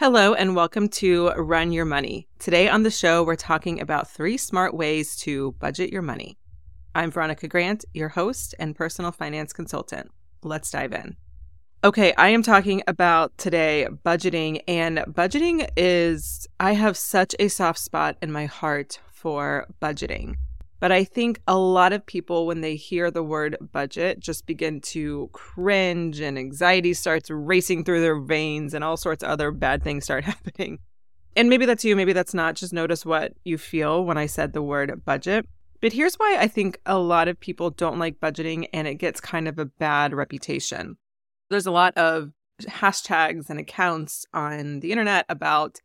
Hello, and welcome to Run Your Money. Today on the show, we're talking about three smart ways to budget your money. I'm Veronica Grant, your host and personal finance consultant. Let's dive in. Okay, I am talking about today budgeting, and budgeting is, I have such a soft spot in my heart for budgeting. But I think a lot of people, when they hear the word budget, just begin to cringe and anxiety starts racing through their veins and all sorts of other bad things start happening. And maybe that's you, maybe that's not. Just notice what you feel when I said the word budget. But here's why I think a lot of people don't like budgeting and it gets kind of a bad reputation. There's a lot of hashtags and accounts on the internet about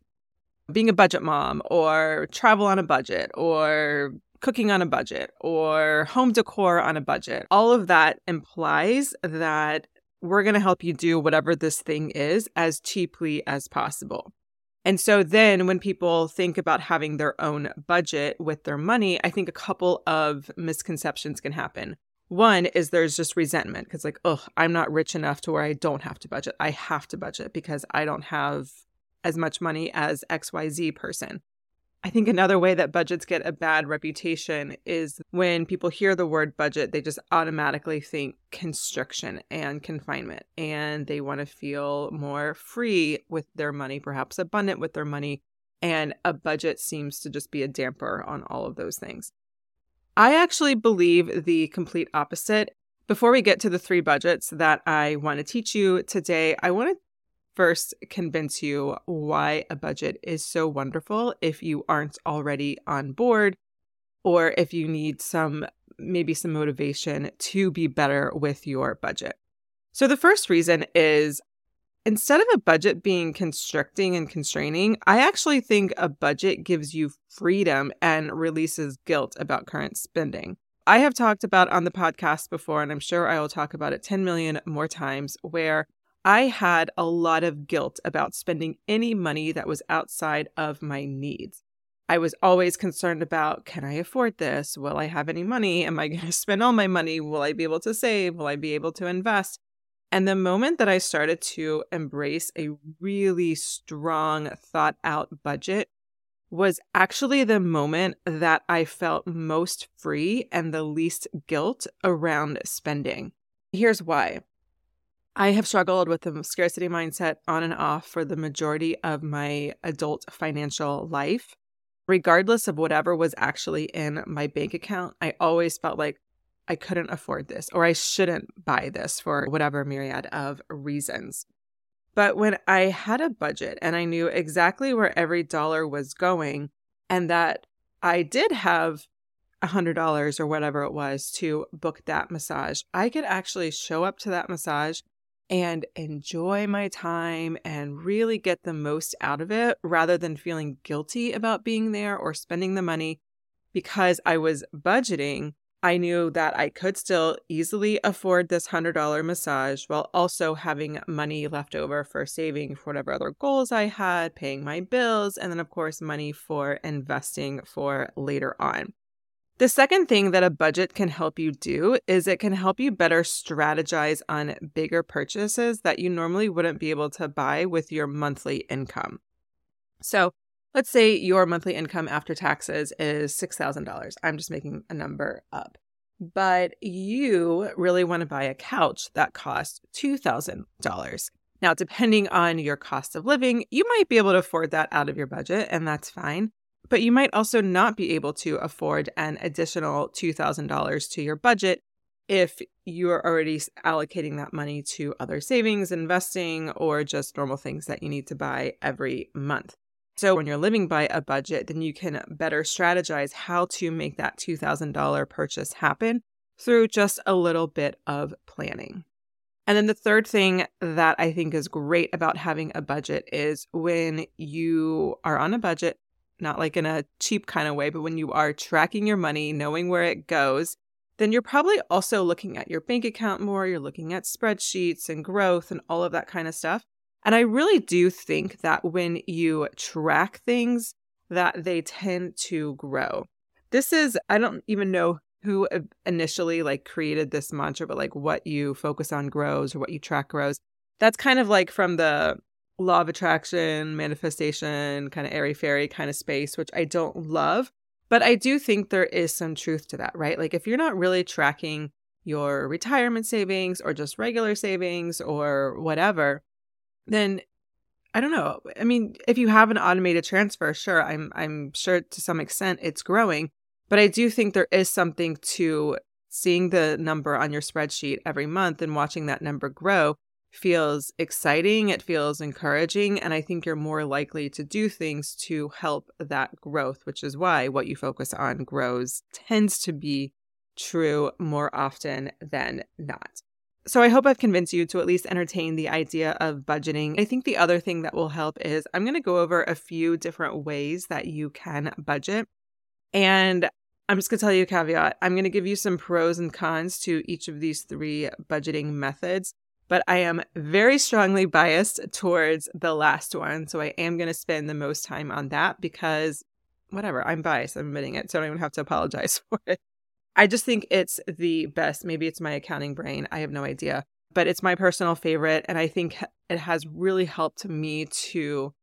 being a budget mom or travel on a budget or cooking on a budget or home decor on a budget. All of that implies that we're going to help you do whatever this thing is as cheaply as possible. And so then when people think about having their own budget with their money, I think a couple of misconceptions can happen. One is there's just resentment because, like, oh, I'm not rich enough to where I don't have to budget. I have to budget because I don't have as much money as XYZ person. I think another way that budgets get a bad reputation is when people hear the word budget, they just automatically think constriction and confinement, and they want to feel more free with their money, perhaps abundant with their money. And a budget seems to just be a damper on all of those things. I actually believe the complete opposite. Before we get to the three budgets that I want to teach you today, I want to first convince you why a budget is so wonderful if you aren't already on board or if you need some maybe some motivation to be better with your budget. So the first reason is instead of a budget being constricting and constraining, I actually think a budget gives you freedom and releases guilt about current spending. I have talked about on the podcast before, and I'm sure I will talk about it 10 million more times, where I had a lot of guilt about spending any money that was outside of my needs. I was always concerned about can I afford this? Will I have any money? Am I going to spend all my money? Will I be able to save? Will I be able to invest? And the moment that I started to embrace a really strong, thought out budget was actually the moment that I felt most free and the least guilt around spending. Here's why I have struggled with the scarcity mindset on and off for the majority of my adult financial life. Regardless of whatever was actually in my bank account, I always felt like I couldn't afford this or I shouldn't buy this for whatever myriad of reasons. But when I had a budget and I knew exactly where every dollar was going, and that I did have $100 or whatever it was to book that massage, I could actually show up to that massage and enjoy my time and really get the most out of it rather than feeling guilty about being there or spending the money because I was budgeting I knew that I could still easily afford this $100 massage while also having money left over for saving for whatever other goals I had, paying my bills, and then, of course, money for investing for later on. The second thing that a budget can help you do is it can help you better strategize on bigger purchases that you normally wouldn't be able to buy with your monthly income. So, let's say your monthly income after taxes is $6,000. I'm just making a number up. But you really want to buy a couch that costs $2,000. Now, depending on your cost of living, you might be able to afford that out of your budget, and that's fine. But you might also not be able to afford an additional $2,000 to your budget if you are already allocating that money to other savings, investing, or just normal things that you need to buy every month. So, when you're living by a budget, then you can better strategize how to make that $2,000 purchase happen through just a little bit of planning. And then the third thing that I think is great about having a budget is when you are on a budget, not like in a cheap kind of way, but when you are tracking your money, knowing where it goes, then you're probably also looking at your bank account more. You're looking at spreadsheets and growth and all of that kind of stuff. And I really do think that when you track things, that they tend to grow. This is, I don't even know who initially like created this mantra, but like what you focus on grows or what you track grows. That's kind of like from the law of attraction, manifestation, kind of airy fairy kind of space, which I don't love. But I do think there is some truth to that, right? Like if you're not really tracking your retirement savings or just regular savings or whatever, then I don't know. I mean, if you have an automated transfer, sure, I'm I'm sure to some extent it's growing, but I do think there is something to seeing the number on your spreadsheet every month and watching that number grow feels exciting, it feels encouraging, and I think you're more likely to do things to help that growth, which is why what you focus on grows tends to be true more often than not. So I hope I've convinced you to at least entertain the idea of budgeting. I think the other thing that will help is I'm going to go over a few different ways that you can budget. And I'm just going to tell you a caveat. I'm going to give you some pros and cons to each of these three budgeting methods but I am very strongly biased towards the last one. So I am going to spend the most time on that because, whatever, I'm biased. I'm admitting it. So I don't even have to apologize for it. I just think it's the best. Maybe it's my accounting brain. I have no idea. But it's my personal favorite. And I think it has really helped me to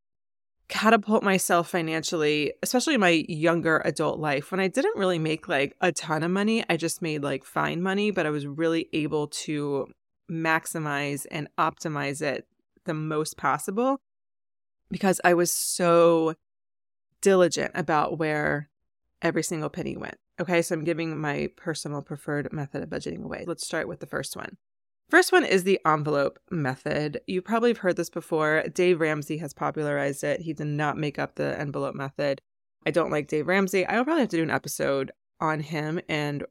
catapult myself financially, especially in my younger adult life when I didn't really make like a ton of money. I just made like fine money, but I was really able to maximize and optimize it the most possible because I was so diligent about where every single penny went. Okay, so I'm giving my personal preferred method of budgeting away. Let's start with the first one. First one is the envelope method. You probably have heard this before. Dave Ramsey has popularized it. He did not make up the envelope method. I don't like Dave Ramsey. I'll probably have to do an episode on him and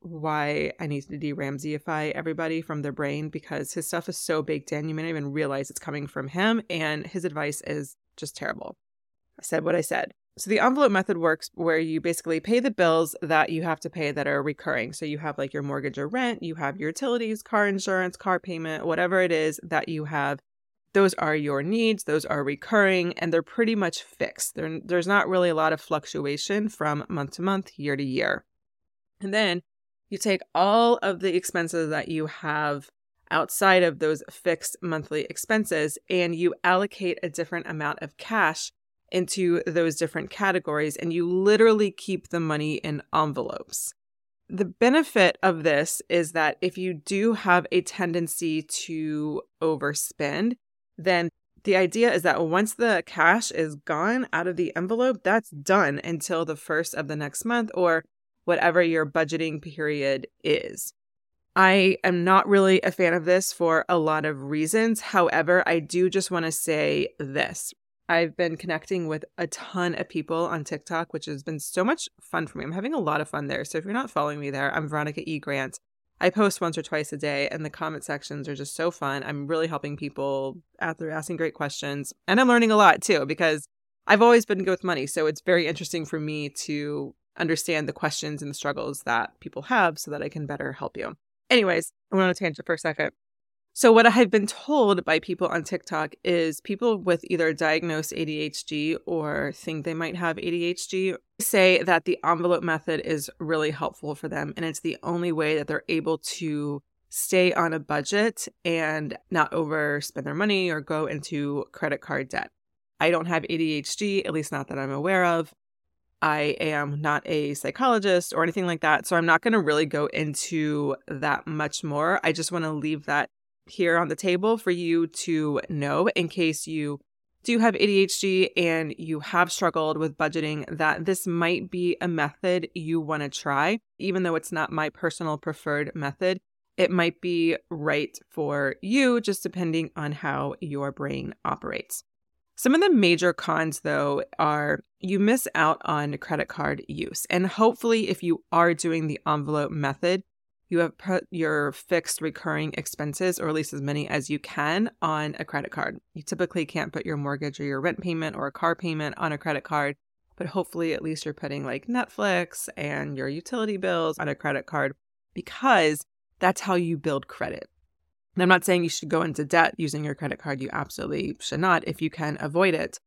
why I need to de-Ramseyify everybody from their brain because his stuff is so baked in, you may not even realize it's coming from him, and his advice is just terrible. I said what I said. So the envelope method works where you basically pay the bills that you have to pay that are recurring. So you have like your mortgage or rent, you have your utilities, car insurance, car payment, whatever it is that you have. Those are your needs, those are recurring, and they're pretty much fixed. There, there's not really a lot of fluctuation from month to month, year to year. And then you take all of the expenses that you have outside of those fixed monthly expenses and you allocate a different amount of cash into those different categories and you literally keep the money in envelopes. The benefit of this is that if you do have a tendency to overspend, then the idea is that once the cash is gone out of the envelope, that's done until the first of the next month or whatever your budgeting period is. I am not really a fan of this for a lot of reasons. However, I do just want to say this. I've been connecting with a ton of people on TikTok, which has been so much fun for me. I'm having a lot of fun there. So if you're not following me there, I'm Veronica E. Grant. I post once or twice a day, and the comment sections are just so fun. I'm really helping people out there asking great questions. And I'm learning a lot too, because I've always been good with money. So it's very interesting for me to understand the questions and the struggles that people have so that I can better help you. Anyways, I on a tangent for a second. So, what I have been told by people on TikTok is people with either diagnosed ADHD or think they might have ADHD say that the envelope method is really helpful for them. And it's the only way that they're able to stay on a budget and not overspend their money or go into credit card debt. I don't have ADHD, at least not that I'm aware of. I am not a psychologist or anything like that. So I'm not going to really go into that much more. I just want to leave that here on the table for you to know in case you do have ADHD and you have struggled with budgeting that this might be a method you want to try. Even though it's not my personal preferred method, it might be right for you, just depending on how your brain operates. Some of the major cons, though, are you miss out on credit card use. And hopefully, if you are doing the envelope method, you have put your fixed recurring expenses, or at least as many as you can, on a credit card. You typically can't put your mortgage or your rent payment or a car payment on a credit card, but hopefully at least you're putting like Netflix and your utility bills on a credit card because that's how you build credit. And I'm not saying you should go into debt using your credit card. You absolutely should not if you can avoid it.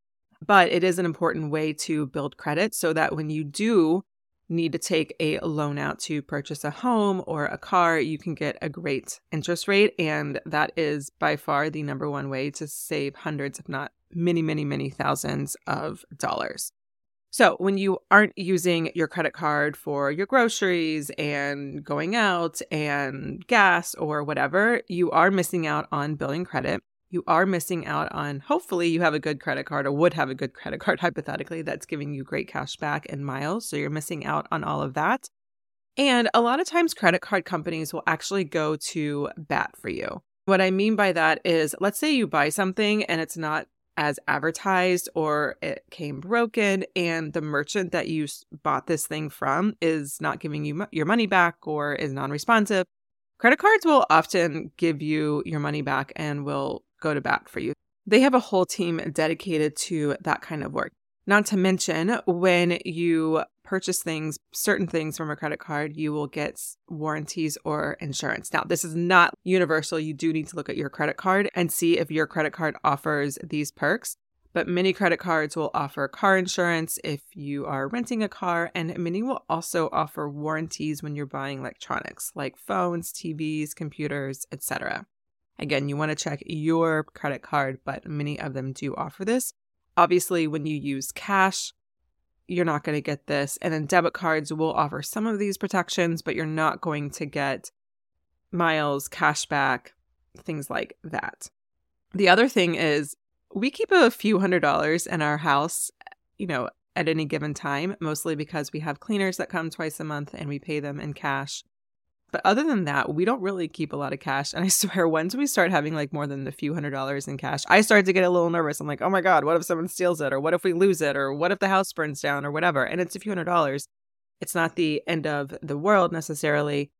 But it is an important way to build credit so that when you do need to take a loan out to purchase a home or a car, you can get a great interest rate. And that is by far the number one way to save hundreds, if not many, many, many thousands of dollars. So, when you aren't using your credit card for your groceries and going out and gas or whatever, you are missing out on building credit. You are missing out on hopefully you have a good credit card or would have a good credit card hypothetically that's giving you great cash back and miles. So you're missing out on all of that. And a lot of times credit card companies will actually go to bat for you. What i mean by that is let's say you buy something and it's not as advertised or it came broken and the merchant that you bought this thing from is not giving you your money back or is non-responsive credit cards will often give you your money back and will go to bat for you. They have a whole team dedicated to that kind of work. Not to mention, when you purchase things, certain things from a credit card, you will get warranties or insurance. Now, this is not universal. You do need to look at your credit card and see if your credit card offers these perks. But many credit cards will offer car insurance if you are renting a car, and many will also offer warranties when you're buying electronics like phones, TVs, computers, etc. Again, you want to check your credit card, but many of them do offer this. Obviously, when you use cash, you're not going to get this. And then debit cards will offer some of these protections, but you're not going to get miles, cash back, things like that. The other thing is, we keep a few hundred dollars in our house, you know, at any given time, mostly because we have cleaners that come twice a month and we pay them in cash. But other than that, we don't really keep a lot of cash. And I swear, once we start having like more than a few hundred dollars in cash, I start to get a little nervous. I'm like, oh my God, what if someone steals it? Or what if we lose it? Or what if the house burns down? Or whatever. And it's a few hundred dollars. It's not the end of the world necessarily.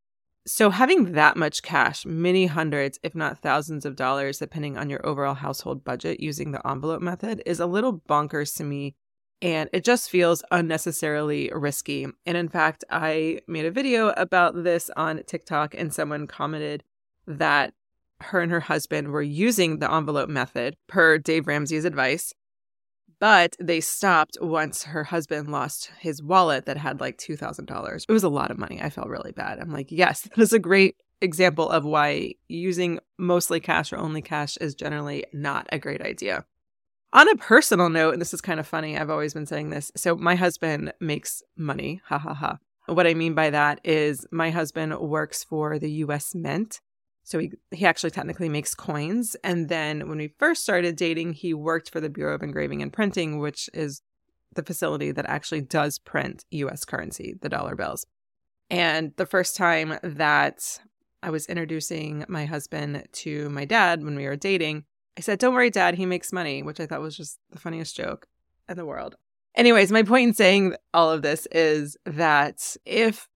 So having that much cash, many hundreds, if not thousands of dollars, depending on your overall household budget using the envelope method, is a little bonkers to me and it just feels unnecessarily risky. And in fact, I made a video about this on TikTok, and someone commented that her and her husband were using the envelope method per Dave Ramsey's advice, but they stopped once her husband lost his wallet that had like $2,000. It was a lot of money. I felt really bad. I'm like, yes, that is a great example of why using mostly cash or only cash is generally not a great idea. On a personal note, and this is kind of funny, I've always been saying this. So, my husband makes money. Ha ha ha. What I mean by that is my husband works for the US Mint. So, he, he actually technically makes coins. And then when we first started dating, he worked for the Bureau of Engraving and Printing, which is the facility that actually does print US currency, the dollar bills. And the first time that I was introducing my husband to my dad when we were dating, I said, Don't worry, Dad, he makes money, which I thought was just the funniest joke in the world. Anyways, my point in saying all of this is that if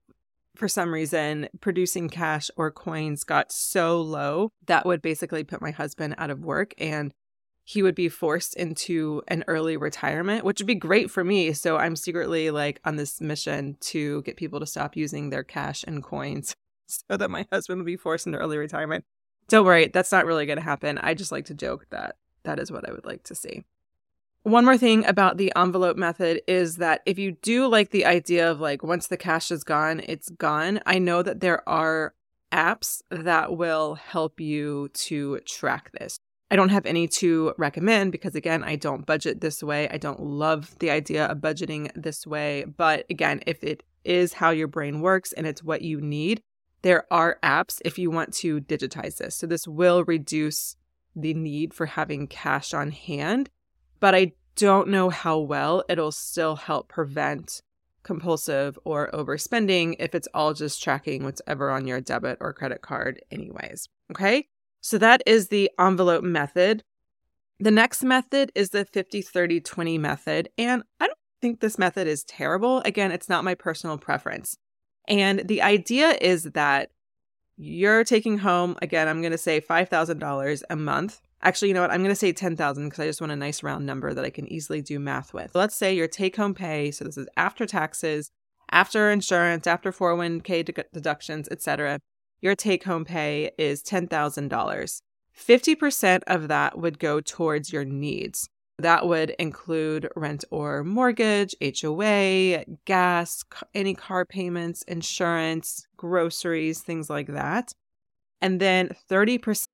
for some reason producing cash or coins got so low, that would basically put my husband out of work. And he would be forced into an early retirement, which would be great for me. So I'm secretly like on this mission to get people to stop using their cash and coins so that my husband would be forced into early retirement. Don't worry, that's not really going to happen. I just like to joke that that is what I would like to see. One more thing about the envelope method is that if you do like the idea of like once the cash is gone, it's gone, I know that there are apps that will help you to track this. I don't have any to recommend because, again, I don't budget this way. I don't love the idea of budgeting this way. But again, if it is how your brain works and it's what you need, there are apps if you want to digitize this. So, this will reduce the need for having cash on hand. But I don't know how well it'll still help prevent compulsive or overspending if it's all just tracking whatever on your debit or credit card, anyways. Okay. So that is the envelope method. The next method is the 50 30 20 method. And I don't think this method is terrible. Again, it's not my personal preference. And the idea is that you're taking home, again, I'm going to say $5,000 a month. Actually, you know what? I'm going to say 10,000 because I just want a nice round number that I can easily do math with. Let's say your take home pay, so this is after taxes, after insurance, after 401k deductions, etc your take home pay is $10,000. 50% of that would go towards your needs. That would include rent or mortgage, HOA, gas, any car payments, insurance, groceries, things like that. And then 30%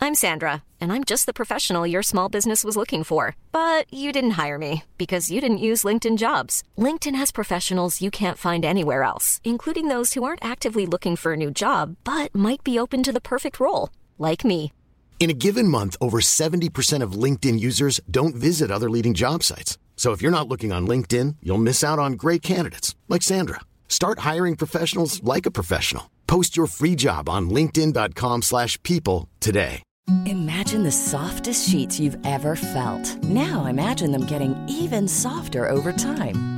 I'm Sandra, and I'm just the professional your small business was looking for. But you didn't hire me because you didn't use LinkedIn jobs. LinkedIn has professionals you can't find anywhere else, including those who aren't actively looking for a new job but might be open to the perfect role, like me. In a given month, over 70% of LinkedIn users don't visit other leading job sites. So if you're not looking on LinkedIn, you'll miss out on great candidates like Sandra. Start hiring professionals like a professional. Post your free job on linkedin.com/people today. Imagine the softest sheets you've ever felt. Now imagine them getting even softer over time.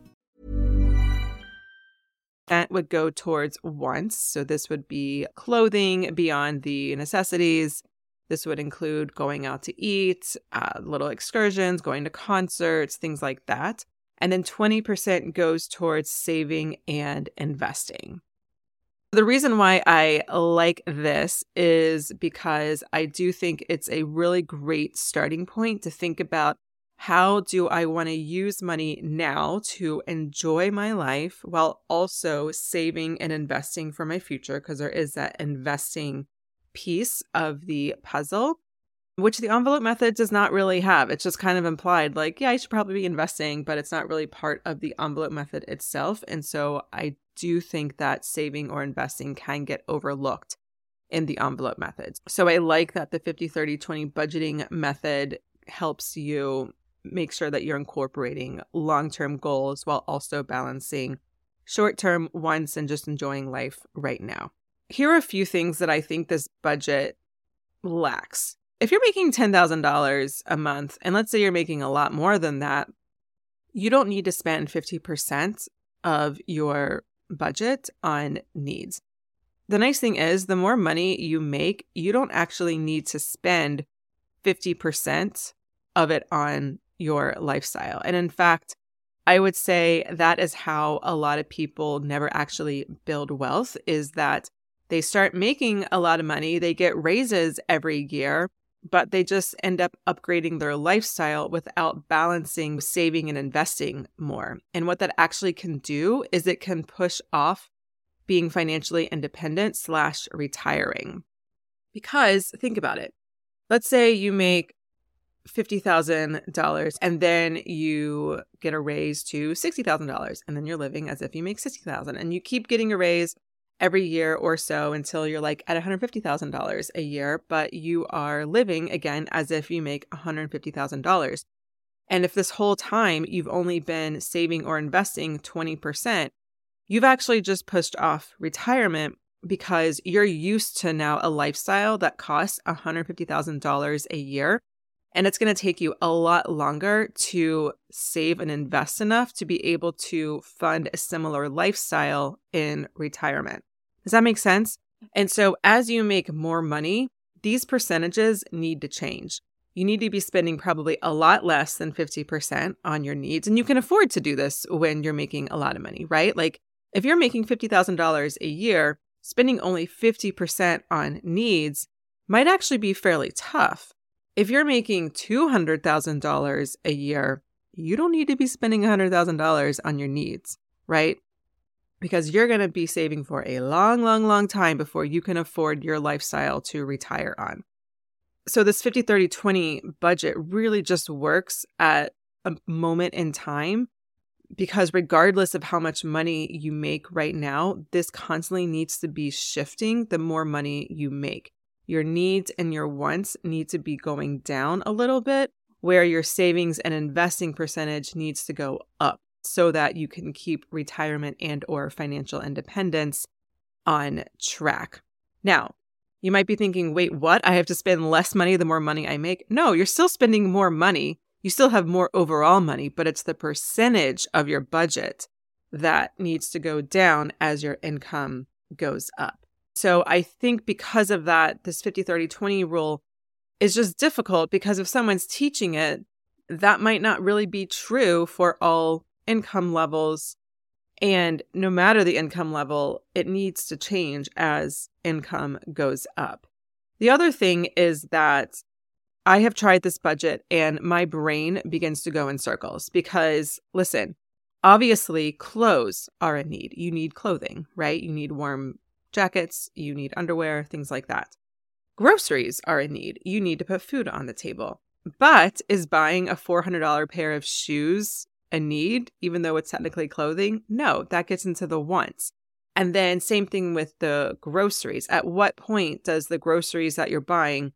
That would go towards wants. So this would be clothing beyond the necessities. This would include going out to eat, uh, little excursions, going to concerts, things like that. And then 20% goes towards saving and investing. The reason why I like this is because I do think it's a really great starting point to think about how do I want to use money now to enjoy my life while also saving and investing for my future? Because there is that investing piece of the puzzle, which the envelope method does not really have. It's just kind of implied, like, yeah, I should probably be investing, but it's not really part of the envelope method itself. And so I do think that saving or investing can get overlooked in the envelope methods. So I like that the 50 30 20 budgeting method helps you make sure that you're incorporating long-term goals while also balancing short-term wants and just enjoying life right now. Here are a few things that I think this budget lacks. If you're making $10,000 a month and let's say you're making a lot more than that, you don't need to spend 50% of your budget on needs. The nice thing is, the more money you make, you don't actually need to spend 50% of it on your lifestyle. And in fact, I would say that is how a lot of people never actually build wealth is that they start making a lot of money, they get raises every year, but they just end up upgrading their lifestyle without balancing saving and investing more. And what that actually can do is it can push off being financially independent slash retiring. Because think about it. Let's say you make $50,000 and then you get a raise to $60,000 and then you're living as if you make 60,000 and you keep getting a raise every year or so until you're like at $150,000 a year, but you are living again as if you make $150,000. And if this whole time you've only been saving or investing 20%, you've actually just pushed off retirement because you're used to now a lifestyle that costs $150,000 a year. And it's going to take you a lot longer to save and invest enough to be able to fund a similar lifestyle in retirement. Does that make sense? And so as you make more money, these percentages need to change. You need to be spending probably a lot less than 50% on your needs. And you can afford to do this when you're making a lot of money, right? Like if you're making $50,000 a year, spending only 50% on needs might actually be fairly tough. If you're making $200,000 a year, you don't need to be spending $100,000 on your needs, right? Because you're going to be saving for a long, long, long time before you can afford your lifestyle to retire on. So, this 50, 30, 20 budget really just works at a moment in time because regardless of how much money you make right now, this constantly needs to be shifting the more money you make. Your needs and your wants need to be going down a little bit, where your savings and investing percentage needs to go up so that you can keep retirement and or financial independence on track. Now, you might be thinking, "Wait, what? I have to spend less money the more money I make?" No, you're still spending more money you still have more overall money, but it's the percentage of your budget that needs to go down as your income goes up. So I think because of that, this 50, 30, 20 rule is just difficult because if someone's teaching it, that might not really be true for all income levels. And no matter the income level, it needs to change as income goes up. The other thing is that I have tried this budget and my brain begins to go in circles because, listen, obviously clothes are a need. You need clothing, right? You need warm jackets, you need underwear, things like that. Groceries are a need. You need to put food on the table. But is buying a $400 pair of shoes a need, even though it's technically clothing? No, that gets into the wants. And then, same thing with the groceries. At what point does the groceries that you're buying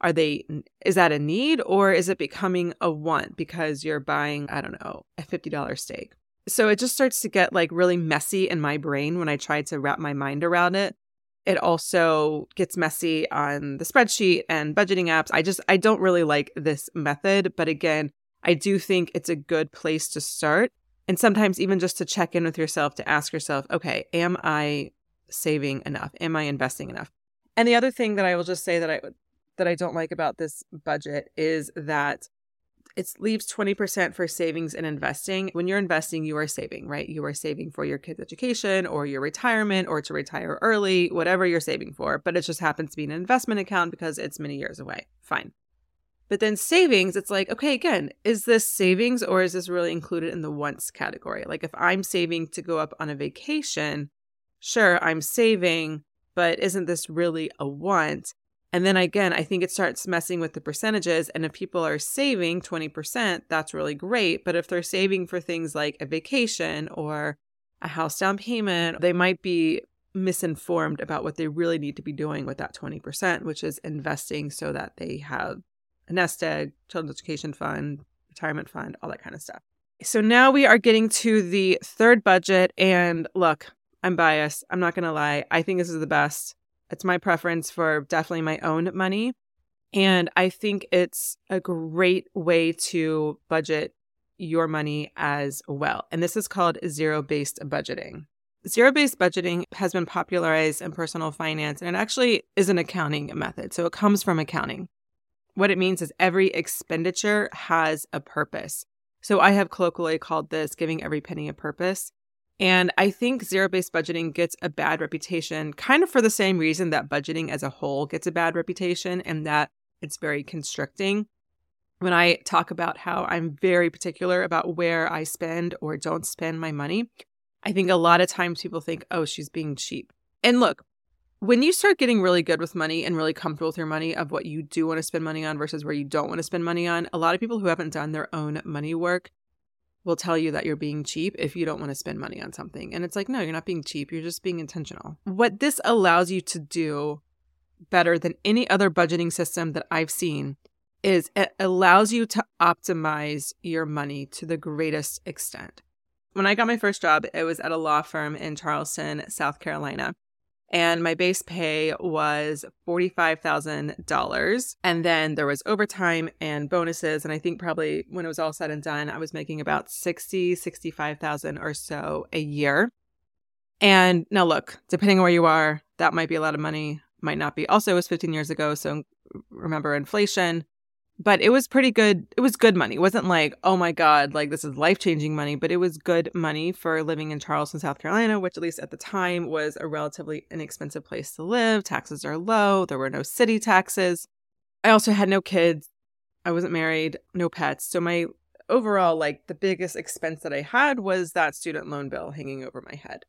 are they is that a need or is it becoming a want because you're buying i don't know a $50 steak so it just starts to get like really messy in my brain when i try to wrap my mind around it. It also gets messy on the spreadsheet and budgeting apps. I just i don't really like this method but again i do think it's a good place to start. And sometimes even just to check in with yourself to ask yourself okay am i saving enough? Am i investing enough? And the other thing that i will just say that i that I don't like about this budget is that it leaves 20% for savings and investing. When you're investing, you are saving, right? You are saving for your kids' education or your retirement or to retire early, whatever you're saving for. But it just happens to be an investment account because it's many years away. Fine. But then savings, it's like, okay, again, is this savings or is this really included in the wants category? Like if I'm saving to go up on a vacation, sure, I'm saving, but isn't this really a want? And then again, I think it starts messing with the percentages. And if people are saving 20%, that's really great. But if they're saving for things like a vacation or a house down payment, they might be misinformed about what they really need to be doing with that 20%, which is investing so that they have a nest egg, children's education fund, retirement fund, all that kind of stuff. So now we are getting to the third budget. And look, I'm biased. I'm not going to lie. I think this is the best. It's my preference for definitely my own money. And I think it's a great way to budget your money as well. And this is called zero based budgeting. Zero based budgeting has been popularized in personal finance, and it actually is an accounting method. So it comes from accounting. What it means is every expenditure has a purpose. So I have colloquially called this giving every penny a purpose. And I think zero based budgeting gets a bad reputation kind of for the same reason that budgeting as a whole gets a bad reputation and that it's very constricting. When I talk about how I'm very particular about where I spend or don't spend my money, I think a lot of times people think, oh, she's being cheap. And look, when you start getting really good with money and really comfortable with your money of what you do want to spend money on versus where you don't want to spend money on, a lot of people who haven't done their own money work will tell you that you're being cheap if you don't want to spend money on something. And it's like, no, you're not being cheap. You're just being intentional. What this allows you to do better than any other budgeting system that I've seen is it allows you to optimize your money to the greatest extent. When I got my first job, it was at a law firm in Charleston, South Carolina. And my base pay was $45,000. And then there was overtime and bonuses. And I think probably when it was all said and done, I was making about 60, 65,000 or so a year. And now look, depending on where you are, that might be a lot of money, might not be. Also, it was 15 years ago. So remember inflation but it was pretty good. It was good money. It wasn't like, oh my God, like this is life changing money, but it was good money for living in Charleston, South Carolina, which at least at the time was a relatively inexpensive place to live. Taxes are low. There were no city taxes. I also had no kids. I wasn't married, no pets. So my overall, like the biggest expense that I had was that student loan bill hanging over my head.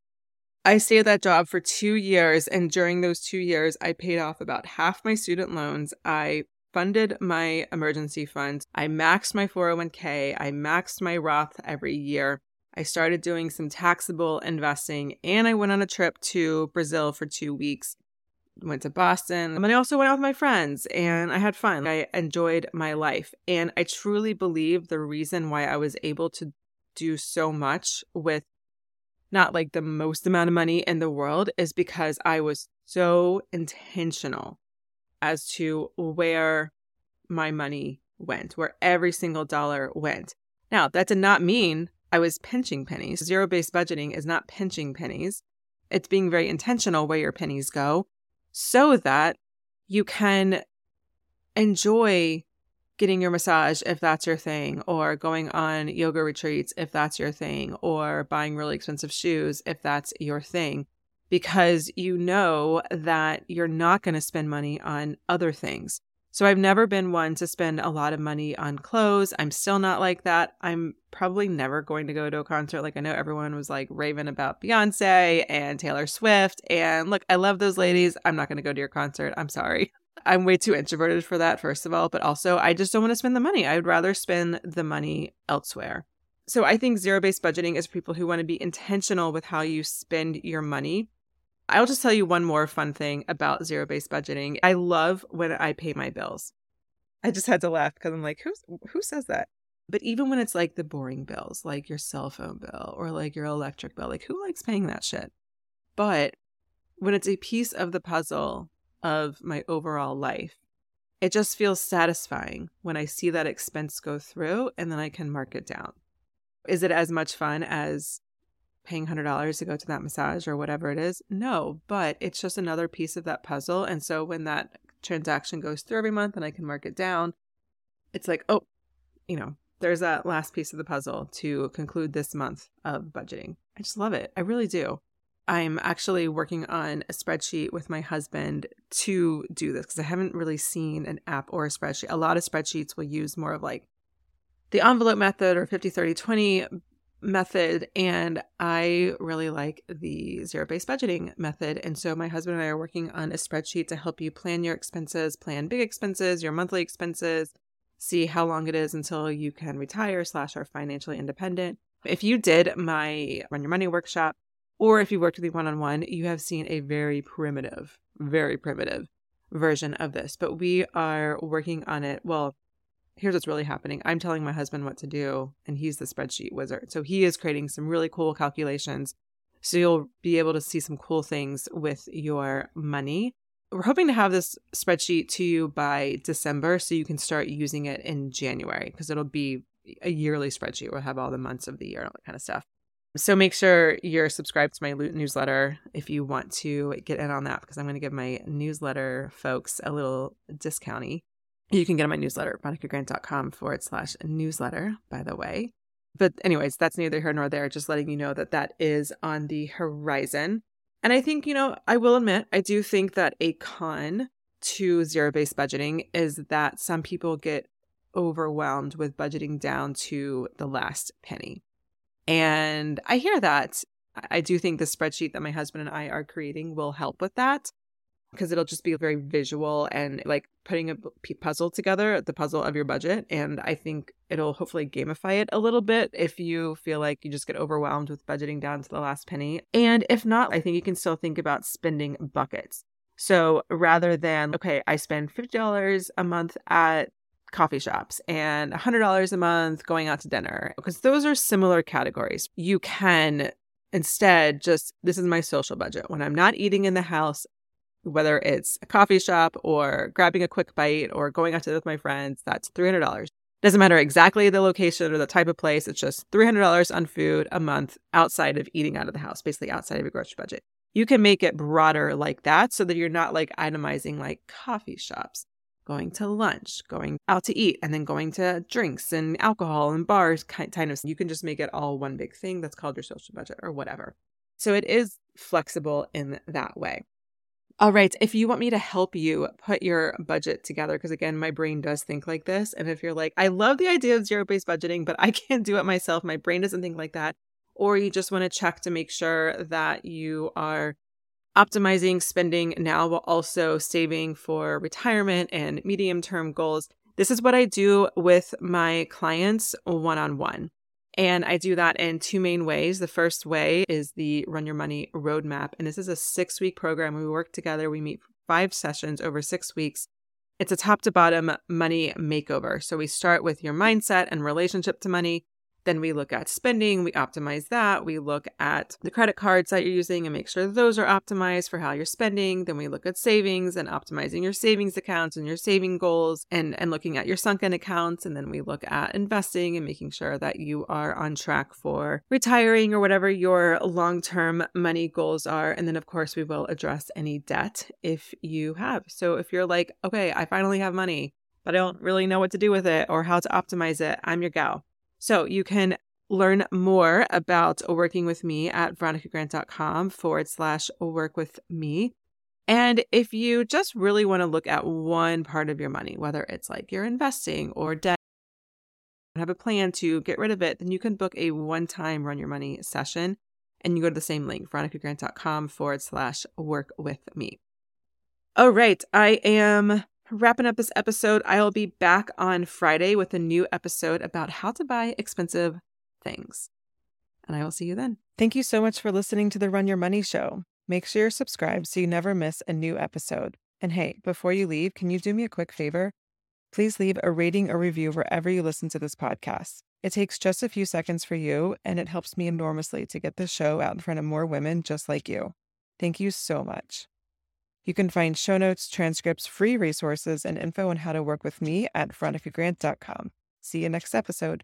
I stayed at that job for two years, and during those two years, I paid off about half my student loans. I funded my emergency fund. I maxed my 401k. I maxed my Roth every year. I started doing some taxable investing and I went on a trip to Brazil for two weeks. Went to Boston. And I also went out with my friends and I had fun. I enjoyed my life. And I truly believe the reason why I was able to do so much with not like the most amount of money in the world is because I was so intentional as to where my money went, where every single dollar went. Now, that did not mean I was pinching pennies. Zero based budgeting is not pinching pennies, it's being very intentional where your pennies go so that you can enjoy getting your massage if that's your thing, or going on yoga retreats if that's your thing, or buying really expensive shoes if that's your thing because you know that you're not going to spend money on other things. So I've never been one to spend a lot of money on clothes. I'm still not like that. I'm probably never going to go to a concert. Like I know everyone was like raving about Beyonce and Taylor Swift. And look, I love those ladies. I'm not going to go to your concert. I'm sorry. I'm way too introverted for that, first of all. But also, I just don't want to spend the money. I would rather spend the money elsewhere. So I think zero based budgeting is for people who want to be intentional with how you spend your money I'll just tell you one more fun thing about zero based budgeting. I love when I pay my bills. I just had to laugh because I'm like, who's who says that? But even when it's like the boring bills, like your cell phone bill or like your electric bill, like who likes paying that shit? But when it's a piece of the puzzle of my overall life, it just feels satisfying when I see that expense go through and then I can mark it down. Is it as much fun as paying $100 to go to that massage or whatever it is. No, but it's just another piece of that puzzle. And so when that transaction goes through every month and I can mark it down, it's like, oh, you know, there's that last piece of the puzzle to conclude this month of budgeting. I just love it. I really do. I'm actually working on a spreadsheet with my husband to do this because I haven't really seen an app or a spreadsheet. A lot of spreadsheets will use more of like the envelope method or 50 30 20 method and I really like the zero based budgeting method. And so my husband and I are working on a spreadsheet to help you plan your expenses, plan big expenses, your monthly expenses, see how long it is until you can retire slash are financially independent. If you did my run your money workshop or if you worked with me one on one, you have seen a very primitive, very primitive version of this. But we are working on it. Well, here's what's really happening. I'm telling my husband what to do, and he's the spreadsheet wizard. So he is creating some really cool calculations. So you'll be able to see some cool things with your money. We're hoping to have this spreadsheet to you by December so you can start using it in January because it'll be a yearly spreadsheet. We'll have all the months of the year and all that kind of stuff. So make sure you're subscribed to my loot newsletter if you want to get in on that because I'm going to give my newsletter folks a little discounty. You can get on my newsletter, veronicagrant.com forward slash newsletter, by the way. But, anyways, that's neither here nor there. Just letting you know that that is on the horizon. And I think, you know, I will admit, I do think that a con to zero based budgeting is that some people get overwhelmed with budgeting down to the last penny. And I hear that. I do think the spreadsheet that my husband and I are creating will help with that because it'll just be very visual and like putting a puzzle together, the puzzle of your budget. And I think it'll hopefully gamify it a little bit if you feel like you just get overwhelmed with budgeting down to the last penny. And if not, I think you can still think about spending buckets. So rather than, okay, I spend $50 a month at coffee shops and $100 a month going out to dinner because those are similar categories. You can instead just this is my social budget. When I'm not eating in the house, whether it's a coffee shop or grabbing a quick bite or going out to with my friends, that's $300. Doesn't matter exactly the location or the type of place, it's just $300 on food a month outside of eating out of the house, basically outside of your grocery budget. You can make it broader like that so that you're not like itemizing like coffee shops going to lunch, going out to eat, and then going to drinks and alcohol and bars kind of. You can just make it all one big thing that's called your social budget or whatever. So it is flexible in that way. All right. If you want me to help you put your budget together, because again, my brain does think like this. And if you're like, I love the idea of zero based budgeting, but I can't do it myself, my brain doesn't think like that. Or you just want to check to make sure that you are optimizing spending now while also saving for retirement and medium term goals. This is what I do with my clients one on one. And I do that in two main ways. The first way is the Run Your Money Roadmap. And this is a six week program. We work together, we meet five sessions over six weeks. It's a top to bottom money makeover. So we start with your mindset and relationship to money. Then we look at spending, we optimize that. We look at the credit cards that you're using and make sure those are optimized for how you're spending. Then we look at savings and optimizing your savings accounts and your saving goals and, and looking at your sunken accounts. And then we look at investing and making sure that you are on track for retiring or whatever your long term money goals are. And then, of course, we will address any debt if you have. So if you're like, okay, I finally have money, but I don't really know what to do with it or how to optimize it, I'm your gal. So you can learn more about working with me at veronicagrant.com forward slash work with me. And if you just really want to look at one part of your money, whether it's like you're investing or debt, have a plan to get rid of it, then you can book a one time run your money session. And you go to the same link, veronicagrant.com forward slash work with me. All right. I am wrapping up this episode. I'll be back on Friday with a new episode about how to buy expensive things. And I will see you then. Thank you so much for listening to the Run Your Money Show. Make sure you're subscribed so you never miss a new episode. And hey, before you leave, can you do me a quick favor? Please leave a rating or review wherever you listen to this podcast. It takes just a few seconds for you, and it helps me enormously to get this show out in front of more women just like you. Thank you so much. You can find show notes, transcripts, free resources, and info on how to work with me at veronicagrant.com. See you next episode.